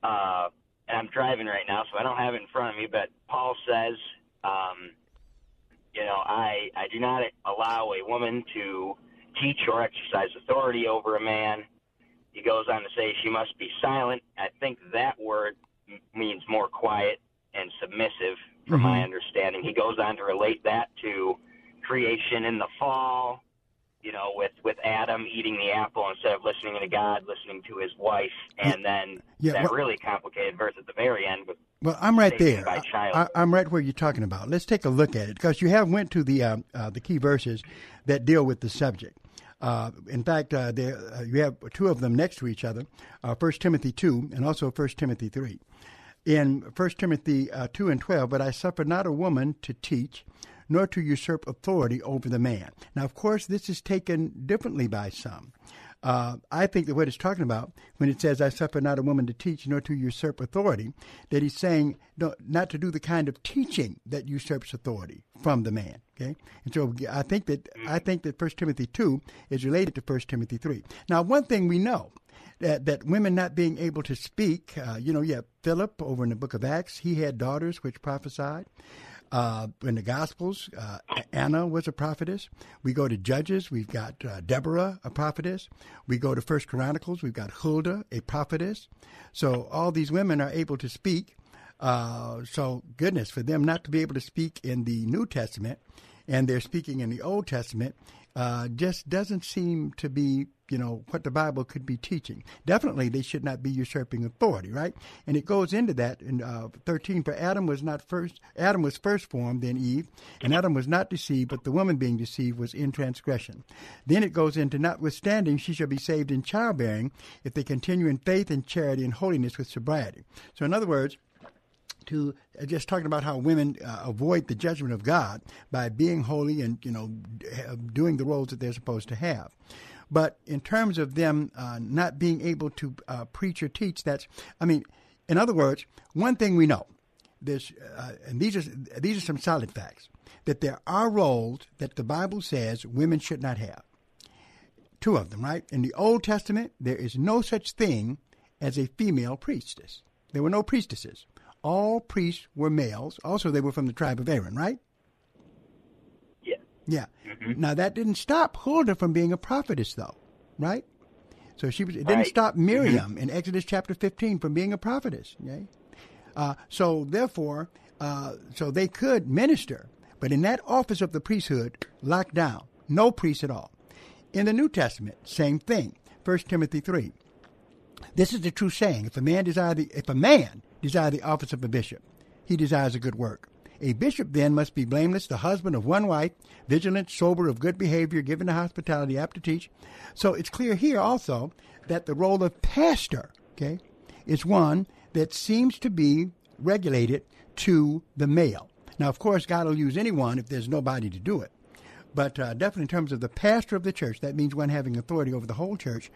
[SPEAKER 16] Uh, and I'm driving right now, so I don't have it in front of me. But Paul says, um, you know, I I do not allow a woman to teach or exercise authority over a man. He goes on to say she must be silent. I think that word m- means more quiet and submissive, from my
[SPEAKER 1] Mhm.
[SPEAKER 16] understanding. He goes on to relate that to creation in the fall. You know, with with Adam eating the apple instead of listening to God, listening to his wife, and then
[SPEAKER 1] Yeah,
[SPEAKER 16] that
[SPEAKER 1] well-
[SPEAKER 16] really complicated verse at the very end with
[SPEAKER 1] Well, I'm right there. I, I'm right where you're talking about. Let's take a look at it because you have went to the uh, uh, the key verses that deal with the subject. Uh, in fact, uh, there, uh, you have two of them next to each other: uh, First Timothy two and also First Timothy three. In First Timothy uh, two and twelve, but I suffer not a woman to teach, nor to usurp authority over the man. Now, of course, this is taken differently by some. Uh, I think that what it's talking about when it says, I suffer not a woman to teach nor to usurp authority, that he's saying no, not to do the kind of teaching that usurps authority from the man. Okay, and so I think that I think that First Timothy two is related to First Timothy three. Now, one thing we know that that women not being able to speak, uh, you know, you have Philip over in the Book of Acts. He had daughters which prophesied. Uh, in the Gospels, uh, Anna was a prophetess. We go to Judges, we've got uh, Deborah, a prophetess. We go to First Chronicles, we've got Huldah, a prophetess. So all these women are able to speak. Uh, so goodness, for them not to be able to speak in the New Testament, and they're speaking in the Old Testament, uh, just doesn't seem to be, you know, what the Bible could be teaching. Definitely, they should not be usurping authority, right? And it goes into that in uh, 13. For Adam was not first. Adam was first formed, then Eve, and Adam was not deceived, but the woman being deceived was in transgression. Then it goes into notwithstanding, she shall be saved in childbearing if they continue in faith and charity and holiness with sobriety. So, in other words to uh, just talking about how women uh, avoid the judgment of God by being holy and you know doing the roles that they're supposed to have. But in terms of them uh, not being able to uh, preach or teach, that's I mean, in other words, one thing we know, there's uh, and these are these are some solid facts that there are roles that the Bible says women should not have. Two of them, right? In the Old Testament, there is no such thing as a female priestess. There were no priestesses all priests were males. Also, they were from the tribe of Aaron, right?
[SPEAKER 16] Yeah.
[SPEAKER 1] Yeah. Now that didn't stop Huldah from being a prophetess, though, right? So she was. It didn't
[SPEAKER 16] Right.
[SPEAKER 1] stop Miriam in Exodus chapter fifteen from being a prophetess. Okay. Uh, so therefore, uh, so they could minister, but in that office of the priesthood, locked down, no priest at all. In the New Testament, same thing. First Timothy three. This is the true saying: If a man desire the, if a man desire the office of a bishop, he desires a good work. A bishop then must be blameless, the husband of one wife, vigilant, sober, of good behavior, given to hospitality, apt to teach. So it's clear here also that the role of pastor, okay, is one that seems to be regulated to the male. Now, of course, God will use anyone if there's nobody to do it. But uh, definitely in terms of the pastor of the church, that means one having authority over the whole church.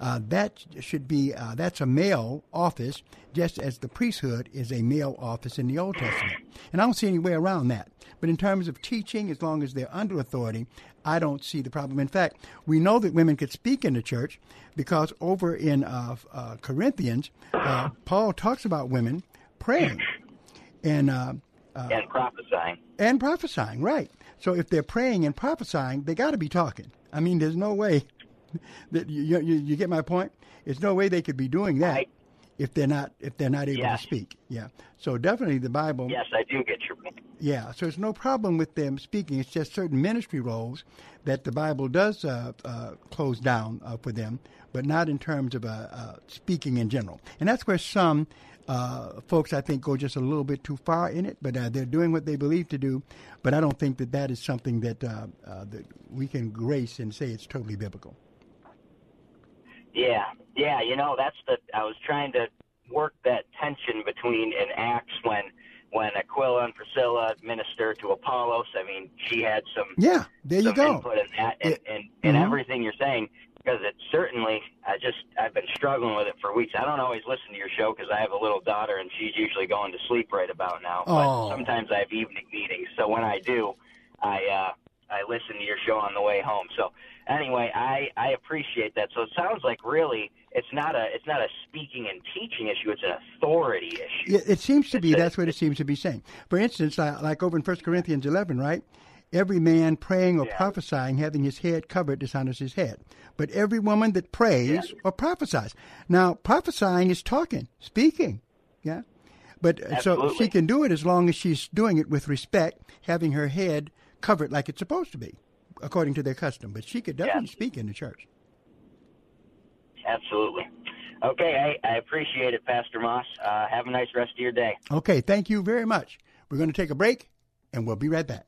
[SPEAKER 1] Uh, that should be uh, that's a male office, just as the priesthood is a male office in the Old Testament. And I don't see any way around that. But in terms of teaching, as long as they're under authority, I don't see the problem. In fact, we know that women could speak in the church because over in uh, uh, Corinthians, uh, Paul talks about women praying and uh, uh,
[SPEAKER 16] and prophesying.
[SPEAKER 1] and prophesying, right? So if they're praying and prophesying, they got to be talking. I mean, there's no way that you, you you get my point. There's no way they could be doing that if they're not if they're not able
[SPEAKER 16] Yes.
[SPEAKER 1] to speak. Yeah. So definitely the Bible.
[SPEAKER 16] Yes, I do get your point.
[SPEAKER 1] Yeah, so it's no problem with them speaking. It's just certain ministry roles that the Bible does uh, uh, close down uh, for them, but not in terms of uh, uh, speaking in general. And that's where some uh, folks, I think, go just a little bit too far in it. But uh, they're doing what they believe to do. But I don't think that that is something that uh, uh, that we can grace and say it's totally biblical.
[SPEAKER 16] Yeah, yeah. You know, that's the. I was trying to work that tension between in Acts when when Aquila and Priscilla ministered to Apollos. I mean, she had some
[SPEAKER 1] Yeah, there you go.
[SPEAKER 16] input in that and and, and
[SPEAKER 1] Mhm.
[SPEAKER 16] everything you're saying because it certainly. I just I've been struggling with it for weeks. I don't always listen to your show because I have a little daughter and she's usually going to sleep right about now.
[SPEAKER 1] Oh.
[SPEAKER 16] But sometimes I have evening meetings, so when I do, I uh, I listen to your show on the way home. So anyway, I I appreciate that. So it sounds like really it's not a it's not a speaking and teaching issue. It's an authority issue.
[SPEAKER 1] It, it seems to be that's what it seems to be saying. For instance, uh, like over in 1 Corinthians 11, right? Every man praying or prophesying, having his head covered, dishonors his head. But every woman that prays or prophesies. Now, prophesying is talking, speaking. Yeah. But uh, so she can do it as long as she's doing it with respect, having her head covered like it's supposed to be, according to their custom. But she could definitely speak in the church.
[SPEAKER 16] Absolutely. Okay, I, I appreciate it, Pastor Moss. Uh, have a nice rest of your day.
[SPEAKER 1] Okay, thank you very much. We're going to take a break, and we'll be right back.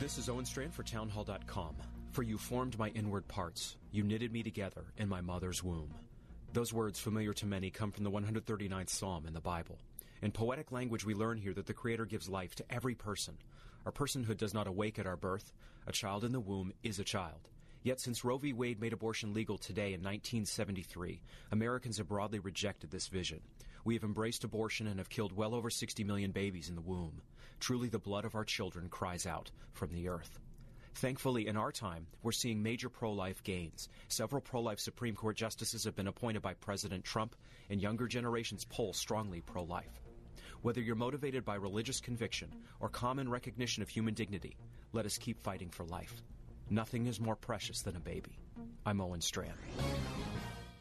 [SPEAKER 17] This is Owen Strachan for townhall.com. For you formed my inward parts, you knitted me together in my mother's womb. Those words, familiar to many, come from the 139th Psalm in the Bible. In poetic language, we learn here that the Creator gives life to every person. Our personhood does not awake at our birth. A child in the womb is a child. Yet, since Roe v. Wade made abortion legal today in 1973, Americans have broadly rejected this vision. We have embraced abortion and have killed well over 60 million babies in the womb. Truly, the blood of our children cries out from the earth. Thankfully, in our time, we're seeing major pro life gains. Several pro life Supreme Court justices have been appointed by President Trump, and younger generations poll strongly pro life. Whether you're motivated by religious conviction or common recognition of human dignity, let us keep fighting for life. Nothing is more precious than a baby. I'm Owen Strachan.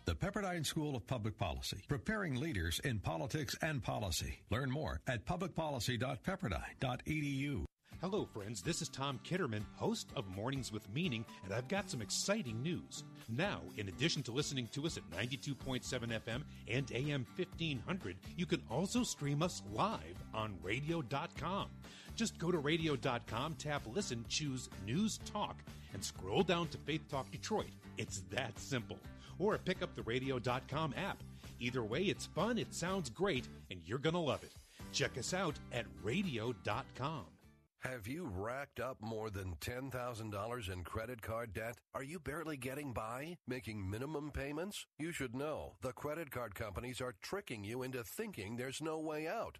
[SPEAKER 18] The Pepperdine School of Public Policy, preparing leaders in politics and policy. Learn more at publicpolicy.pepperdine.edu.
[SPEAKER 19] Hello, friends. This is Tom Kitterman, host of Mornings with Meaning, and I've got some exciting news. Now, in addition to listening to us at 92.7 FM and AM 1500, you can also stream us live on radio.com. Just go to radio.com, tap Listen, choose News Talk, and scroll down to Faith Talk Detroit. It's that simple. Or pick up the radio.com app. Either way, it's fun, it sounds great, and you're going to love it. Check us out at radio.com.
[SPEAKER 20] Have you racked up more than $10,000 in credit card debt? Are you barely getting by, making minimum payments? You should know the credit card companies are tricking you into thinking there's no way out.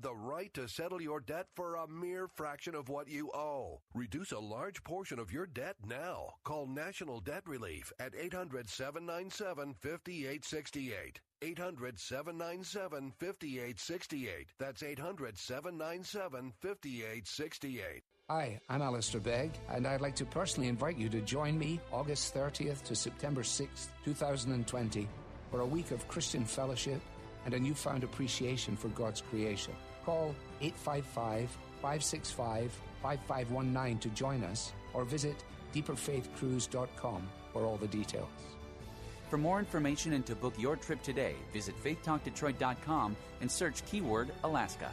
[SPEAKER 20] the right to settle your debt for a mere fraction of what you owe. Reduce a large portion of your debt now. Call National Debt Relief at 800 797 5868. 800 797 5868. That's 800 797 5868.
[SPEAKER 21] Hi, I'm Alistair Begg, and I'd like to personally invite you to join me August 30th to September 6th, 2020, for a week of Christian fellowship and a newfound appreciation for God's creation. Call 855 565 5519 to join us or visit deeperfaithcruise.com for all the details.
[SPEAKER 22] For more information and to book your trip today, visit faithtalkdetroit.com and search keyword Alaska.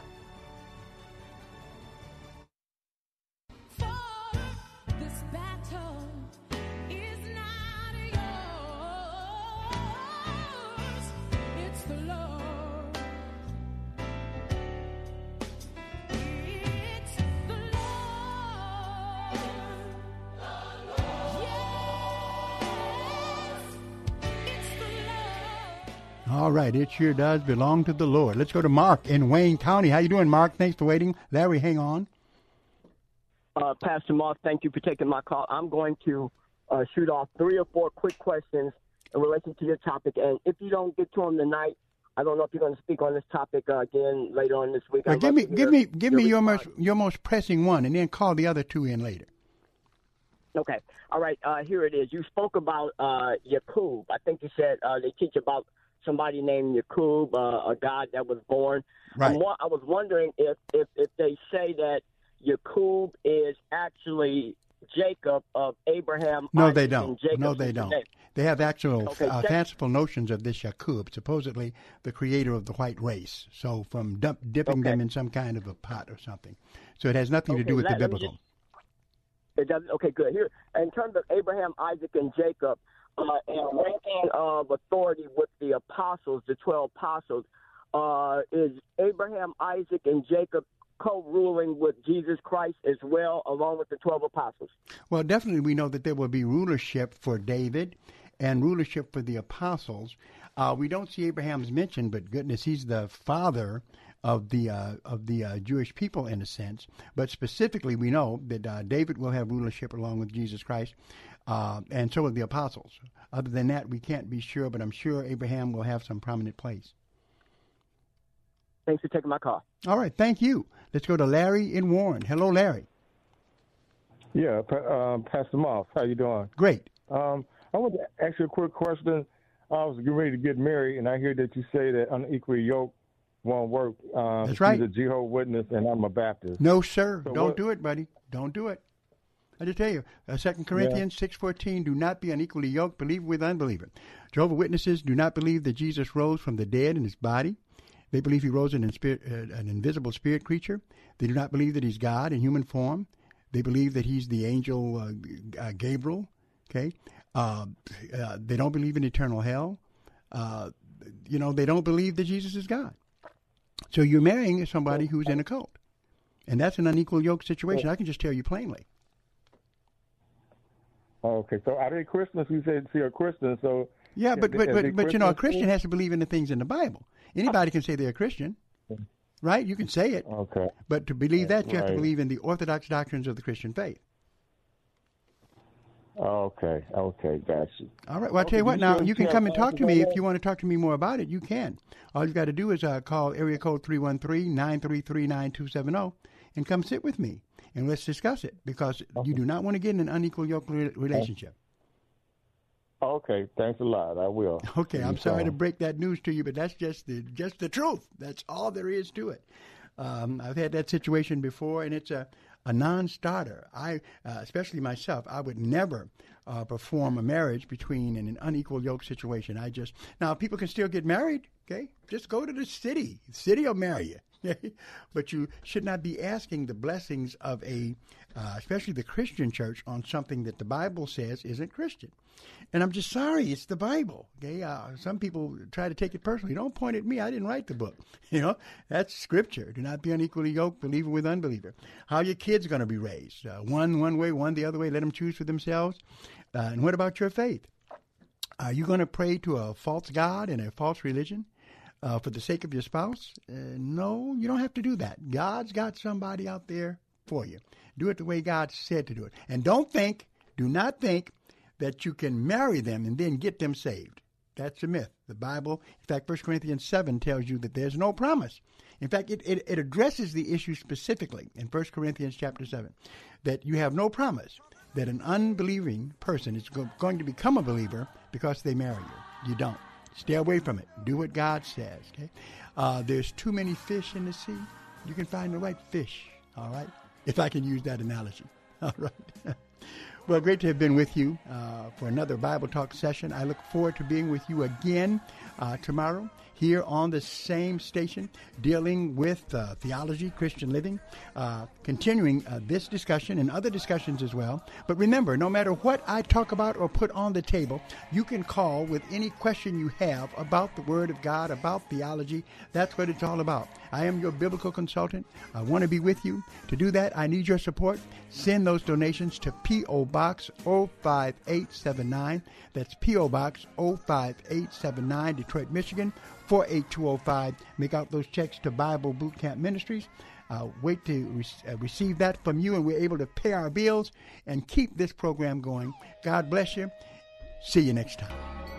[SPEAKER 1] Right, it sure does belong to the Lord. Let's go to Mark in Wayne County. How you doing, Mark? Thanks for waiting. Larry, hang on.
[SPEAKER 23] Uh, Pastor Mark, thank you for taking my call. I'm going to uh, shoot off three or four quick questions in relation to your topic. And if you don't get to them tonight, I don't know if you're going to speak on this topic uh, again later on this week.
[SPEAKER 1] Well, give me, give me, give me your
[SPEAKER 23] response.
[SPEAKER 1] most, your most pressing one, and then call the other two in later.
[SPEAKER 23] Okay. All right. Uh, here it is. You spoke about uh, Yakub. I think you said uh, they teach about somebody named Yakub, uh, a god that was born.
[SPEAKER 1] Right.
[SPEAKER 23] Wa- I was wondering if, if, if they say that Yakub is actually Jacob of Abraham.
[SPEAKER 1] No, they
[SPEAKER 23] Isaac, and
[SPEAKER 1] don't. No, they don't.
[SPEAKER 23] name.
[SPEAKER 1] They have actual
[SPEAKER 23] Okay,
[SPEAKER 1] uh, fanciful notions of this Yakub, supposedly the creator of the white race. So from dump, dipping them in some kind of a pot or something. So it has nothing to do with the
[SPEAKER 23] let- me
[SPEAKER 1] biblical.
[SPEAKER 23] just- It does. Okay, good. Here, in terms of Abraham, Isaac, and Jacob, uh, and ranking of authority with the apostles, the twelve apostles, uh, is Abraham, Isaac, and Jacob co-ruling with Jesus Christ as well, along with the twelve apostles.
[SPEAKER 1] Well, definitely we know that there will be rulership for David and rulership for the apostles. Uh, we don't see Abraham's mentioned, but goodness, he's the father of the uh, of the uh, Jewish people in a sense. But specifically, we know that uh, David will have rulership along with Jesus Christ, uh, and so will the apostles. Other than that, we can't be sure, but I'm sure Abraham will have some prominent place.
[SPEAKER 23] Thanks for taking my call.
[SPEAKER 1] All right, thank you. Let's go to Larry in Warren. Hello, Larry.
[SPEAKER 24] Yeah, Pa- um, Pastor Moss, how you doing?
[SPEAKER 1] Great.
[SPEAKER 24] Um, I want to ask you a quick question. I was getting ready to get married, and I hear that you say that unequally yoked won't work. Uh,
[SPEAKER 1] That's right.
[SPEAKER 24] She's a Jehovah's Witness, and I'm a Baptist.
[SPEAKER 1] No, sir.
[SPEAKER 24] So
[SPEAKER 1] Don't
[SPEAKER 24] what-
[SPEAKER 1] do it, buddy. Don't do it. I just tell you, uh, Second Corinthians six fourteen. Do not be unequally yoked, believer with unbeliever. Jehovah Witnesses do not believe that Jesus rose from the dead in his body. They believe he rose in a spirit, uh, an invisible spirit creature. They do not believe that he's God in human form. They believe that he's the angel uh, uh, Gabriel. Okay, uh, uh, they don't believe in eternal hell. Uh, you know, they don't believe that Jesus is God. So you're marrying somebody who's in a cult, and that's an unequal yoke situation. I can just tell you plainly.
[SPEAKER 24] Okay, so are they Christians? You said see a Christian, so
[SPEAKER 1] Yeah, but but but, but you know, a Christian has to believe in the things in the Bible. Anybody can say they're a Christian. right? You can say it.
[SPEAKER 24] Okay.
[SPEAKER 1] But to believe that, you have to believe in the orthodox doctrines of the Christian faith.
[SPEAKER 24] Okay. Okay. Got you.
[SPEAKER 1] All right. Well, I'll tell you what. Now you can come and talk to me if you want to talk to me more about it. You can. All you've got to do is uh, call area code 313-933-9270 and come sit with me and let's discuss it because you do not want to get in an unequal yoke re- relationship.
[SPEAKER 24] Okay. Thanks a lot. I will.
[SPEAKER 1] Okay, I'm sorry to break that news to you, but that's just the just the truth. That's all there is to it. Um, I've had that situation before, and it's a a non-starter. I, uh, especially myself, I would never uh, perform a marriage between in an unequal yoke situation. I just now people can still get married. Okay, just go to the city. The city will marry you. But you should not be asking the blessings of a, uh, especially the Christian church, on something that the Bible says isn't Christian. And I'm just sorry, it's the Bible. Okay, uh, some people try to take it personally. Don't point at me. I didn't write the book. You know, that's Scripture. Do not be unequally yoked, believer with unbeliever. How your kids going to be raised? Uh, one one way, one the other way. Let them choose for themselves. Uh, and what about your faith? Are you going to pray to a false god and a false religion uh, for the sake of your spouse? Uh, no, you don't have to do that. God's got somebody out there for you. Do it the way God said to do it. And don't think, do not think that you can marry them and then get them saved. That's a myth. The Bible, in fact, 1 Corinthians 7 tells you that there's no promise. In fact, it, it, it addresses the issue specifically in 1 Corinthians chapter 7 that you have no promise that an unbelieving person is go- going to become a believer because they marry you. You don't. Stay away from it. Do what God says. Okay. Uh, there's too many fish in the sea. You can find the right fish. All right. If I can use that analogy. All right. well, great to have been with you uh, for another Bible Talk session. I look forward to being with you again uh, tomorrow here on the same station, dealing with uh, theology, Christian living, uh, continuing uh, this discussion and other discussions as well. But remember, no matter what I talk about or put on the table, you can call with any question you have about the Word of God, about theology. That's what it's all about. I am your biblical consultant. I want to be with you. To do that, I need your support. Send those donations to P.O. Box 05879. That's P.O. Box 05879, Detroit, Michigan 48205. Make out those checks to Bible Boot Camp Ministries. Uh, wait to re- uh, receive that from you, and we're able to pay our bills and keep this program going. God bless you. See you next time.